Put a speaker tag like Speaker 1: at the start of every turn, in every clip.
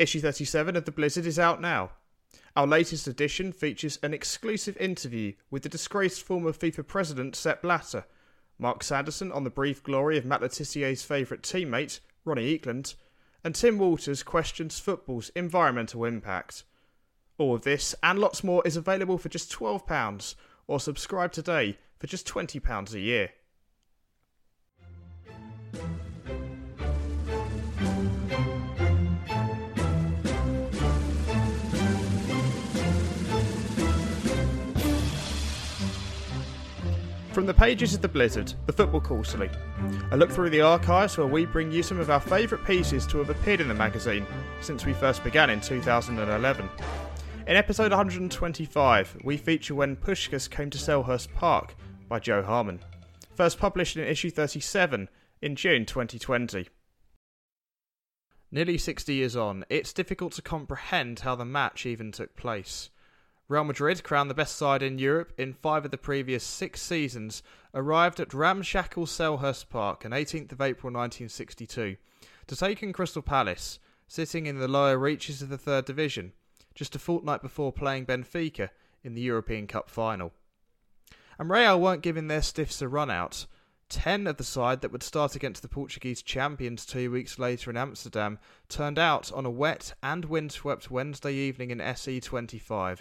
Speaker 1: Issue 37 of The Blizzard is out now. Our latest edition features an exclusive interview with the disgraced former FIFA president Sepp Blatter, Mark Sanderson on the brief glory of Matt Le favourite teammate, Ronnie Ekelund, and Tim Walters questions football's environmental impact. All of this and lots more is available for just £12 or subscribe today for just £20 a year. From the pages of The Blizzard, the Football Quarterly, a look through the archives where we bring you some of our favourite pieces to have appeared in the magazine since we first began in 2011. In episode 125, we feature When Puskas Came to Selhurst Park by Jo Harman, first published in issue 37 in June 2020. Nearly 60 years on, it's difficult to comprehend how the match even took place. Real Madrid, crowned the best side in Europe in five of the previous six seasons, arrived at ramshackle Selhurst Park on 18th of April 1962 to take in Crystal Palace, sitting in the lower reaches of the third division, just a fortnight before playing Benfica in the European Cup final. And Real weren't giving their stiffs a run out. Ten of the side that would start against the Portuguese champions two weeks later in Amsterdam turned out on a wet and windswept Wednesday evening in SE25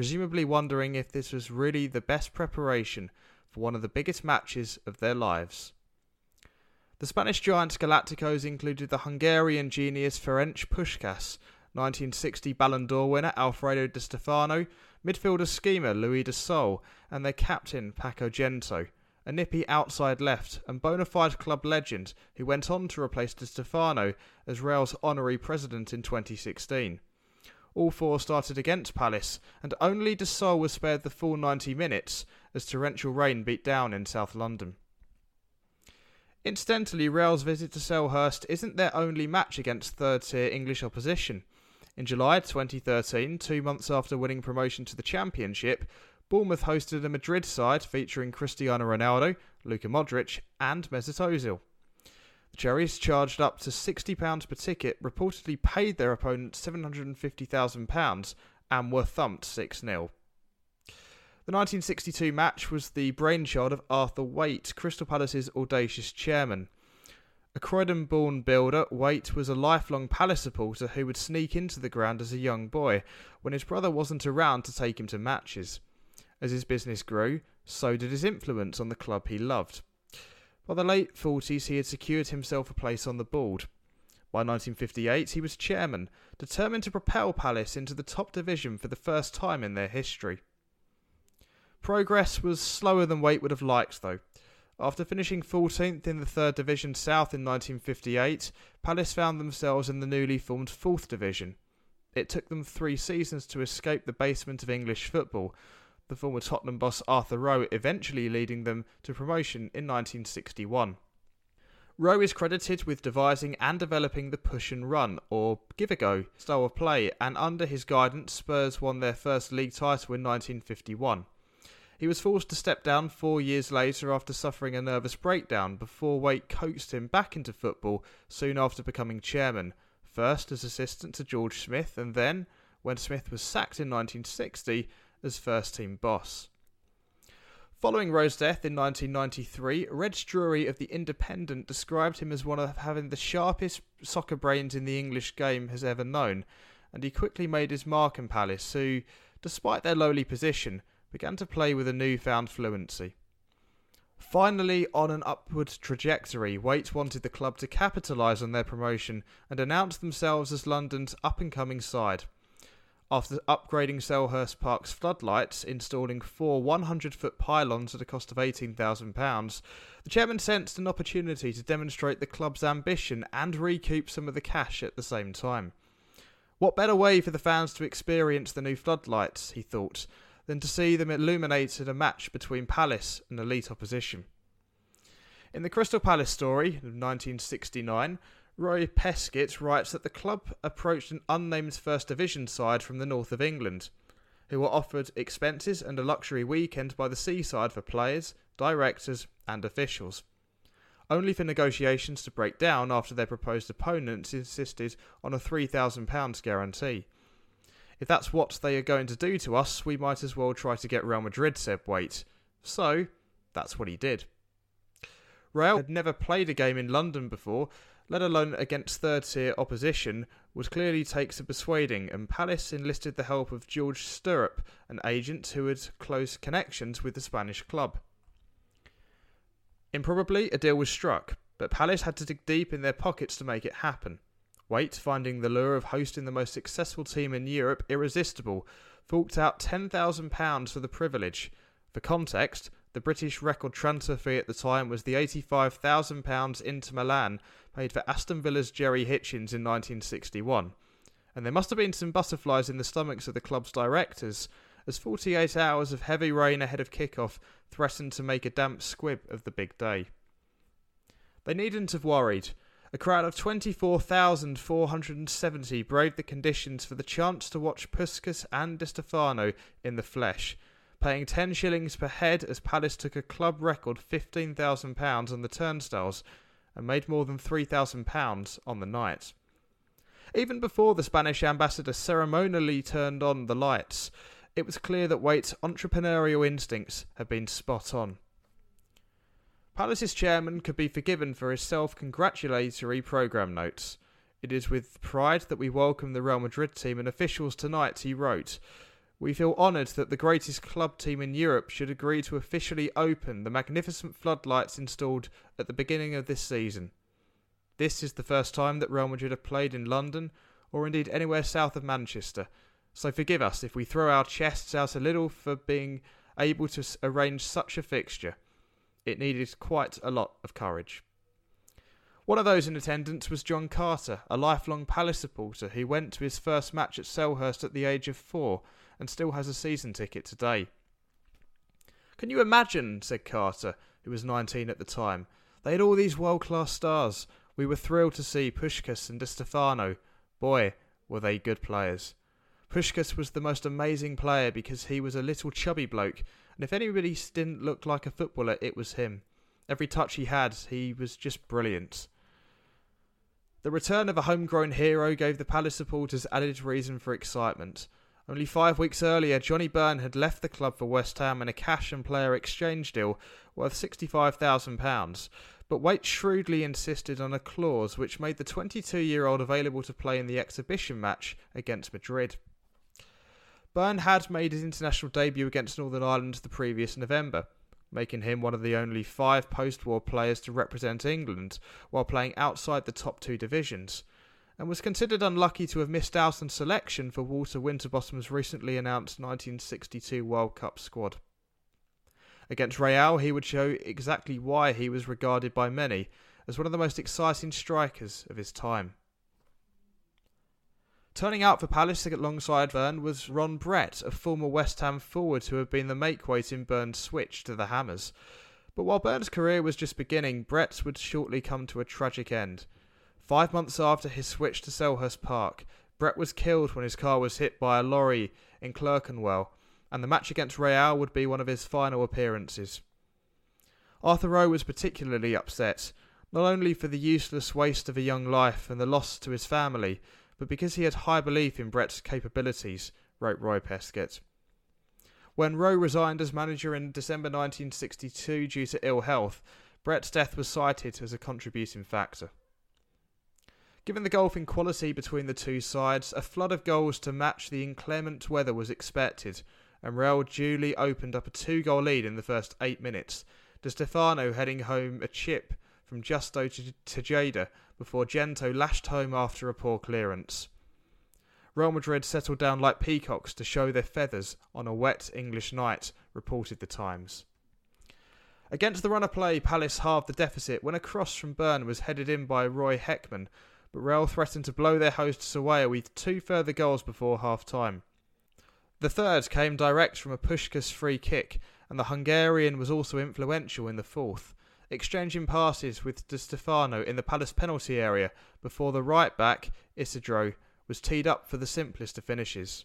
Speaker 1: presumably wondering if this was really the best preparation for one of the biggest matches of their lives. The Spanish giants Galacticos included the Hungarian genius Ferenc Puskas, 1960 Ballon d'Or winner Alfredo Di Stefano, midfielder schemer Luis del Sol, and their captain Paco Gento, a nippy outside left and bona fide club legend who went on to replace Di Stefano as Real's honorary president in 2016. All four started against Palace, and only Del Sol was spared the full 90 minutes as torrential rain beat down in South London. Incidentally, Real's visit to Selhurst isn't their only match against third tier English opposition. In July 2013, two months after winning promotion to the Championship, Bournemouth hosted a Madrid side featuring Cristiano Ronaldo, Luka Modric, and Mesut Ozil. The Cherries, charged up to £60 per ticket, reportedly paid their opponent £750,000 and were thumped 6 0. The 1962 match was the brainchild of Arthur Waite, Crystal Palace's audacious chairman. A Croydon born builder, Waite was a lifelong Palace supporter who would sneak into the ground as a young boy when his brother wasn't around to take him to matches. As his business grew, so did his influence on the club he loved. By the late 40s, he had secured himself a place on the board. By 1958, he was chairman, determined to propel Palace into the top division for the first time in their history. Progress was slower than Waite would have liked, though. After finishing 14th in the Third Division South in 1958, Palace found themselves in the newly formed 4th Division. It took them three seasons to escape the basement of English football, the former Tottenham boss Arthur Rowe eventually leading them to promotion in 1961. Rowe is credited with devising and developing the push and run, or give a go, style of play, and under his guidance, Spurs won their first league title in 1951. He was forced to step down four years later after suffering a nervous breakdown before Waite coaxed him back into football soon after becoming chairman, first as assistant to George Smith, and then, when Smith was sacked in 1960, as first team boss. Following Rowe's death in 1993, Reg Drury of The Independent described him as one of having the sharpest soccer brains in the English game has ever known, and he quickly made his mark in Palace, who, despite their lowly position, began to play with a newfound fluency. Finally, on an upward trajectory, Waite wanted the club to capitalise on their promotion and announce themselves as London's up and coming side. After upgrading Selhurst Park's floodlights, installing four 100 foot pylons at a cost of £18,000, the chairman sensed an opportunity to demonstrate the club's ambition and recoup some of the cash at the same time. What better way for the fans to experience the new floodlights, he thought, than to see them illuminated a match between Palace and elite opposition? In the Crystal Palace story of 1969, Roy Peskett writes that the club approached an unnamed First Division side from the north of England, who were offered expenses and a luxury weekend by the seaside for players, directors, and officials. only for negotiations to break down after their proposed opponents insisted on a £3,000 guarantee. If that's what they are going to do to us, we might as well try to get Real Madrid, said Waite. So, that's what he did. Real had never played a game in London before, let alone against third tier opposition, would clearly take some persuading, and Palace enlisted the help of George Sturropp, an agent who had close connections with the Spanish club. Improbably, a deal was struck, but Palace had to dig deep in their pockets to make it happen. Waite, finding the lure of hosting the most successful team in Europe irresistible, forked out £10,000 for the privilege. For context, the British record transfer fee at the time was the £85,000 Inter Milan paid for Aston Villa's Gerry Hitchens in 1961. And there must have been some butterflies in the stomachs of the club's directors, as 48 hours of heavy rain ahead of kick-off threatened to make a damp squib of the big day. They needn't have worried. A crowd of 24,470 braved the conditions for the chance to watch Puskas and Di Stefano in the flesh – paying 10 shillings per head as Palace took a club record £15,000 on the turnstiles and made more than £3,000 on the night. Even before the Spanish ambassador ceremonially turned on the lights, it was clear that Waite's entrepreneurial instincts had been spot on. Palace's chairman could be forgiven for his self congratulatory programme notes. It is with pride that we welcome the Real Madrid team and officials tonight, he wrote, we feel honoured that the greatest club team in Europe should agree to officially open the magnificent floodlights installed at the beginning of this season. This is the first time that Real Madrid have played in London, or indeed anywhere south of Manchester, so forgive us if we throw our chests out a little for being able to arrange such a fixture. It needed quite a lot of courage. One of those in attendance was John Carter, a lifelong Palace supporter who went to his first match at Selhurst at the age of four and still has a season ticket today. Can you imagine, said Carter, who was 19 at the time. They had all these world class stars. We were thrilled to see Puskas and Di Stefano. Boy, were they good players. Puskas was the most amazing player because he was a little chubby bloke, and if anybody didn't look like a footballer, it was him. Every touch he had, he was just brilliant. The return of a homegrown hero gave the Palace supporters added reason for excitement. Only five weeks earlier, Johnny Byrne had left the club for West Ham in a cash and player exchange deal worth £65,000, but Waite shrewdly insisted on a clause which made the 22 year old available to play in the exhibition match against Madrid. Byrne had made his international debut against Northern Ireland the previous November, making him one of the only five post war players to represent England while playing outside the top two divisions and was considered unlucky to have missed out on selection for Walter Winterbottom's recently announced 1962 World Cup squad. Against Real, he would show exactly why he was regarded by many as one of the most exciting strikers of his time. Turning out for Palace alongside Byrne was Ron Brett, a former West Ham forward who had been the makeweight in Byrne's switch to the Hammers. But while Byrne's career was just beginning, Brett's would shortly come to a tragic end. Five months after his switch to Selhurst Park, Brett was killed when his car was hit by a lorry in Clerkenwell, and the match against Real would be one of his final appearances. Arthur Rowe was particularly upset, not only for the useless waste of a young life and the loss to his family, but because he had high belief in Brett's capabilities, wrote Roy Peskett. When Rowe resigned as manager in December 1962 due to ill health, Brett's death was cited as a contributing factor. Given the golfing quality between the two sides, a flood of goals to match the inclement weather was expected, and Real duly opened up a two goal lead in the first eight minutes. Di Stefano heading home a chip from Justo to Tejada before Gento lashed home after a poor clearance. Real Madrid settled down like peacocks to show their feathers on a wet English night, reported the Times. Against the run of play, Palace halved the deficit when a cross from Byrne was headed in by Roy Heckman but Real threatened to blow their hosts away with two further goals before half time. The third came direct from a Puskas free kick, and the Hungarian was also influential in the fourth, exchanging passes with Di Stefano in the Palace penalty area before the right back, Isidro, was teed up for the simplest of finishes.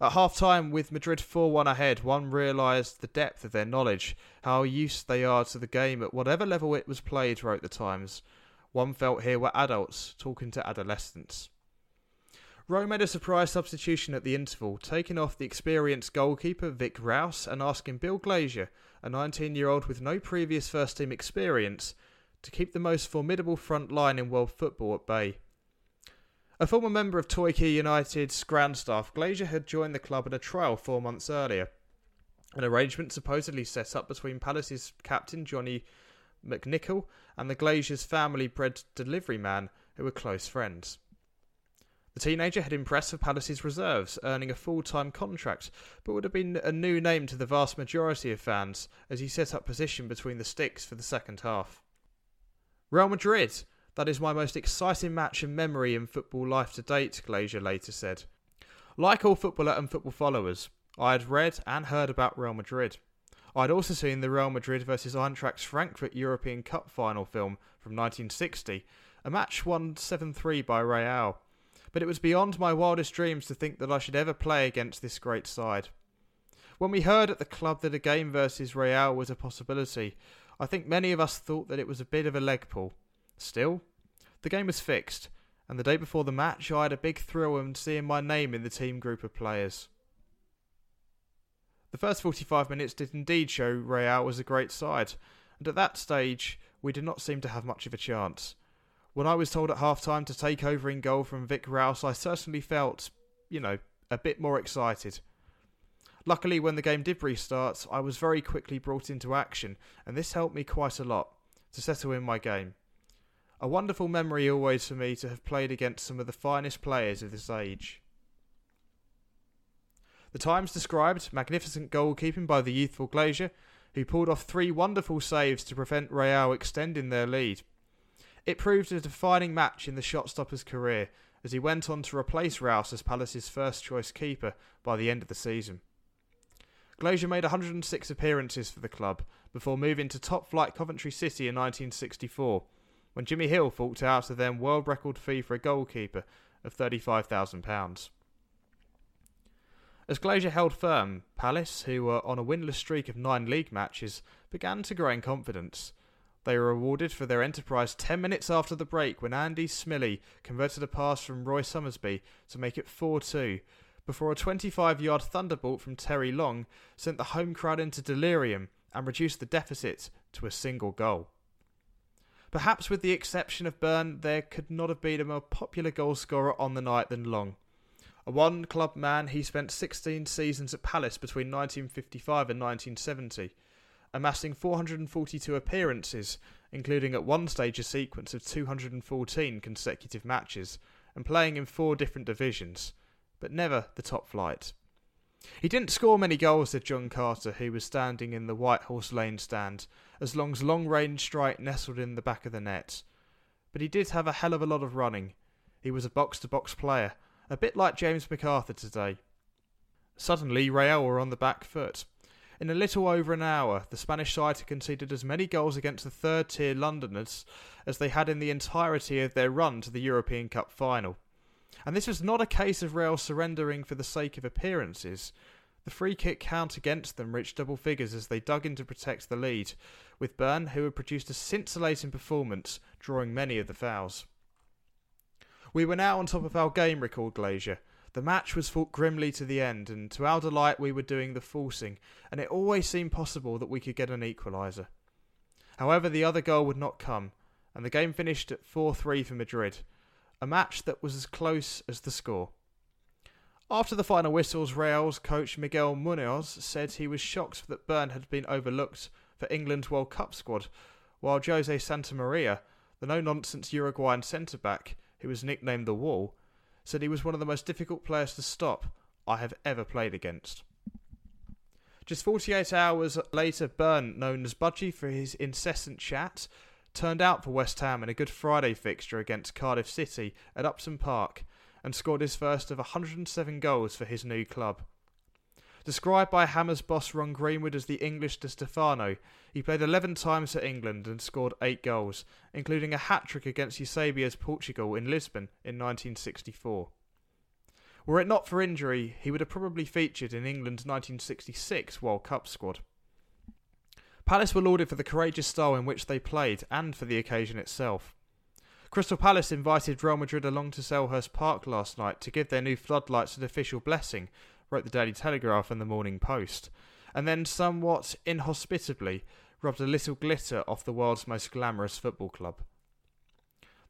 Speaker 1: At half time, with Madrid 4 1 ahead, one realised the depth of their knowledge, how used they are to the game at whatever level it was played, wrote the Times. One felt here were adults talking to adolescents. Rowe made a surprise substitution at the interval, taking off the experienced goalkeeper Vic Rouse and asking Bill Glazier, a 19 year old with no previous first team experience, to keep the most formidable front line in world football at bay. A former member of Torquay United's ground staff, Glazier had joined the club at a trial four months earlier. An arrangement supposedly set up between Palace's captain Johnny McNichol and the Glazier's family bred delivery man, who were close friends. The teenager had impressed for Palace's reserves, earning a full time contract, but would have been a new name to the vast majority of fans as he set up position between the sticks for the second half. Real Madrid that is my most exciting match in memory in football life to date, Glazier later said. Like all footballer and football followers, I had read and heard about Real Madrid. I had also seen the Real Madrid vs Eintracht Frankfurt European Cup final film from 1960, a match won 7 3 by Real. But it was beyond my wildest dreams to think that I should ever play against this great side. When we heard at the club that a game versus Real was a possibility, I think many of us thought that it was a bit of a leg pull. Still, the game was fixed, and the day before the match, I had a big thrill in seeing my name in the team group of players. The first 45 minutes did indeed show Real was a great side, and at that stage, we did not seem to have much of a chance. When I was told at half time to take over in goal from Vic Rouse, I certainly felt, you know, a bit more excited. Luckily, when the game did restart, I was very quickly brought into action, and this helped me quite a lot to settle in my game. A wonderful memory always for me to have played against some of the finest players of this age. The Times described magnificent goalkeeping by the youthful Glazier, who pulled off three wonderful saves to prevent Real extending their lead. It proved a defining match in the shot stopper's career, as he went on to replace Rouse as Palace's first choice keeper by the end of the season. Glazier made 106 appearances for the club before moving to top flight Coventry City in 1964 when Jimmy Hill forked out a then world record fee for a goalkeeper of £35,000. As Glazier held firm, Palace, who were on a winless streak of nine league matches, began to grow in confidence. They were rewarded for their enterprise 10 minutes after the break when Andy Smillie converted a pass from Roy Summersby to make it 4 2, before a 25 yard thunderbolt from Terry Long sent the home crowd into delirium and reduced the deficit to a single goal. Perhaps with the exception of Byrne, there could not have been a more popular goalscorer on the night than Long. A one club man, he spent 16 seasons at Palace between 1955 and 1970, amassing 442 appearances, including at one stage a sequence of 214 consecutive matches, and playing in four different divisions, but never the top flight. He didn't score many goals, said John Carter, who was standing in the White Horse Lane stand, as Long's long range strike nestled in the back of the net. But he did have a hell of a lot of running. He was a box to box player, a bit like James McArthur today. Suddenly, Real were on the back foot. In a little over an hour, the Spanish side had conceded as many goals against the third tier Londoners as they had in the entirety of their run to the European Cup final. And this was not a case of Real surrendering for the sake of appearances. The free kick count against them reached double figures as they dug in to protect the lead, with Byrne, who had produced a scintillating performance, drawing many of the fouls. We were now on top of our game, recalled Glazier. The match was fought grimly to the end, and to our delight we were doing the forcing, and it always seemed possible that we could get an equaliser. However, the other goal would not come, and the game finished at 4 3 for Madrid, a match that was as close as the score. After the final whistles, Real's coach Miguel Munoz said he was shocked that Byrne had been overlooked for England's World Cup squad, while Jose Santamaria, the no nonsense Uruguayan centre back, who was nicknamed the Wall, said he was one of the most difficult players to stop I have ever played against. Just 48 hours later, Byrne, known as Budgie for his incessant chat, turned out for West Ham in a Good Friday fixture against Cardiff City at Upton Park and scored his first of 107 goals for his new club. Described by Hammers boss Ron Greenwood as the English Di Stefano, he played 11 times for England and scored 8 goals, including a hat trick against Eusebio's Portugal in Lisbon in 1964. Were it not for injury, he would have probably featured in England's 1966 World Cup squad. Palace were lauded for the courageous style in which they played and for the occasion itself. Crystal Palace invited Real Madrid along to Selhurst Park last night to give their new floodlights an official blessing, wrote the Daily Telegraph and the Morning Post, and then somewhat inhospitably rubbed a little glitter off the world's most glamorous football club.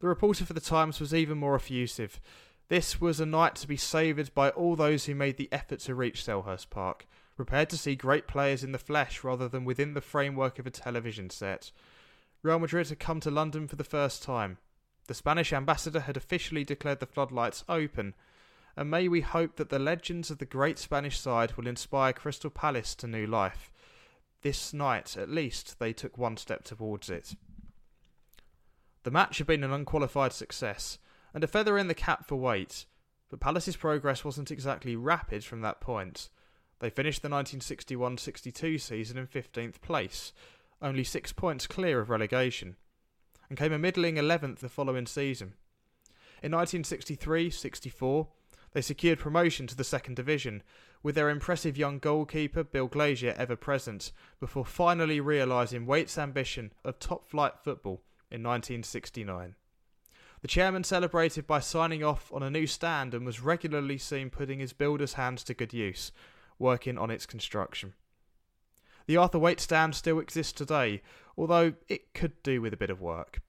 Speaker 1: The reporter for the Times was even more effusive. This was a night to be savoured by all those who made the effort to reach Selhurst Park, prepared to see great players in the flesh rather than within the framework of a television set. Real Madrid had come to London for the first time. The Spanish ambassador had officially declared the floodlights open, and may we hope that the legends of the great Spanish side will inspire Crystal Palace to new life. This night, at least, they took one step towards it. The match had been an unqualified success, and a feather in the cap for Waite, but Palace's progress wasn't exactly rapid from that point. They finished the 1961 62 season in 15th place, only six points clear of relegation and came a middling 11th the following season. In 1963 64, they secured promotion to the second division, with their impressive young goalkeeper Bill Glazier ever present, before finally realising Waite's ambition of top flight football in 1969. The chairman celebrated by signing off on a new stand and was regularly seen putting his builder's hands to good use, working on its construction. The Arthur Waite stand still exists today, although it could do with a bit of work.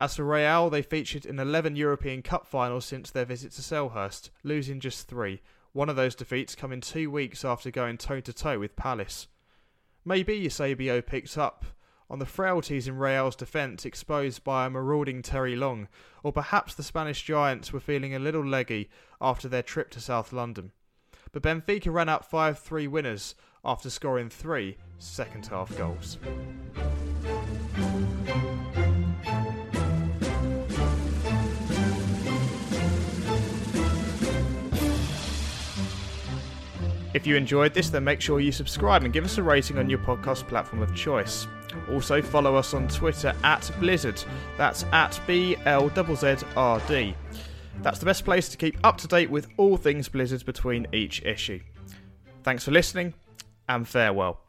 Speaker 1: As for Real, they featured in 11 European Cup finals since their visit to Selhurst, losing just three, one of those defeats coming two weeks after going toe to toe with Palace. Maybe Eusebio picked up on the frailties in Real's defence exposed by a marauding Terry Long, or perhaps the Spanish Giants were feeling a little leggy after their trip to South London. But Benfica ran out 5 3 winners after scoring three second half goals. If you enjoyed this, then make sure you subscribe and give us a rating on your podcast platform of choice. Also, follow us on Twitter at Blizzard. That's at B L Z Z R D. That's the best place to keep up to date with all things Blizzard between each issue. Thanks for listening, and farewell.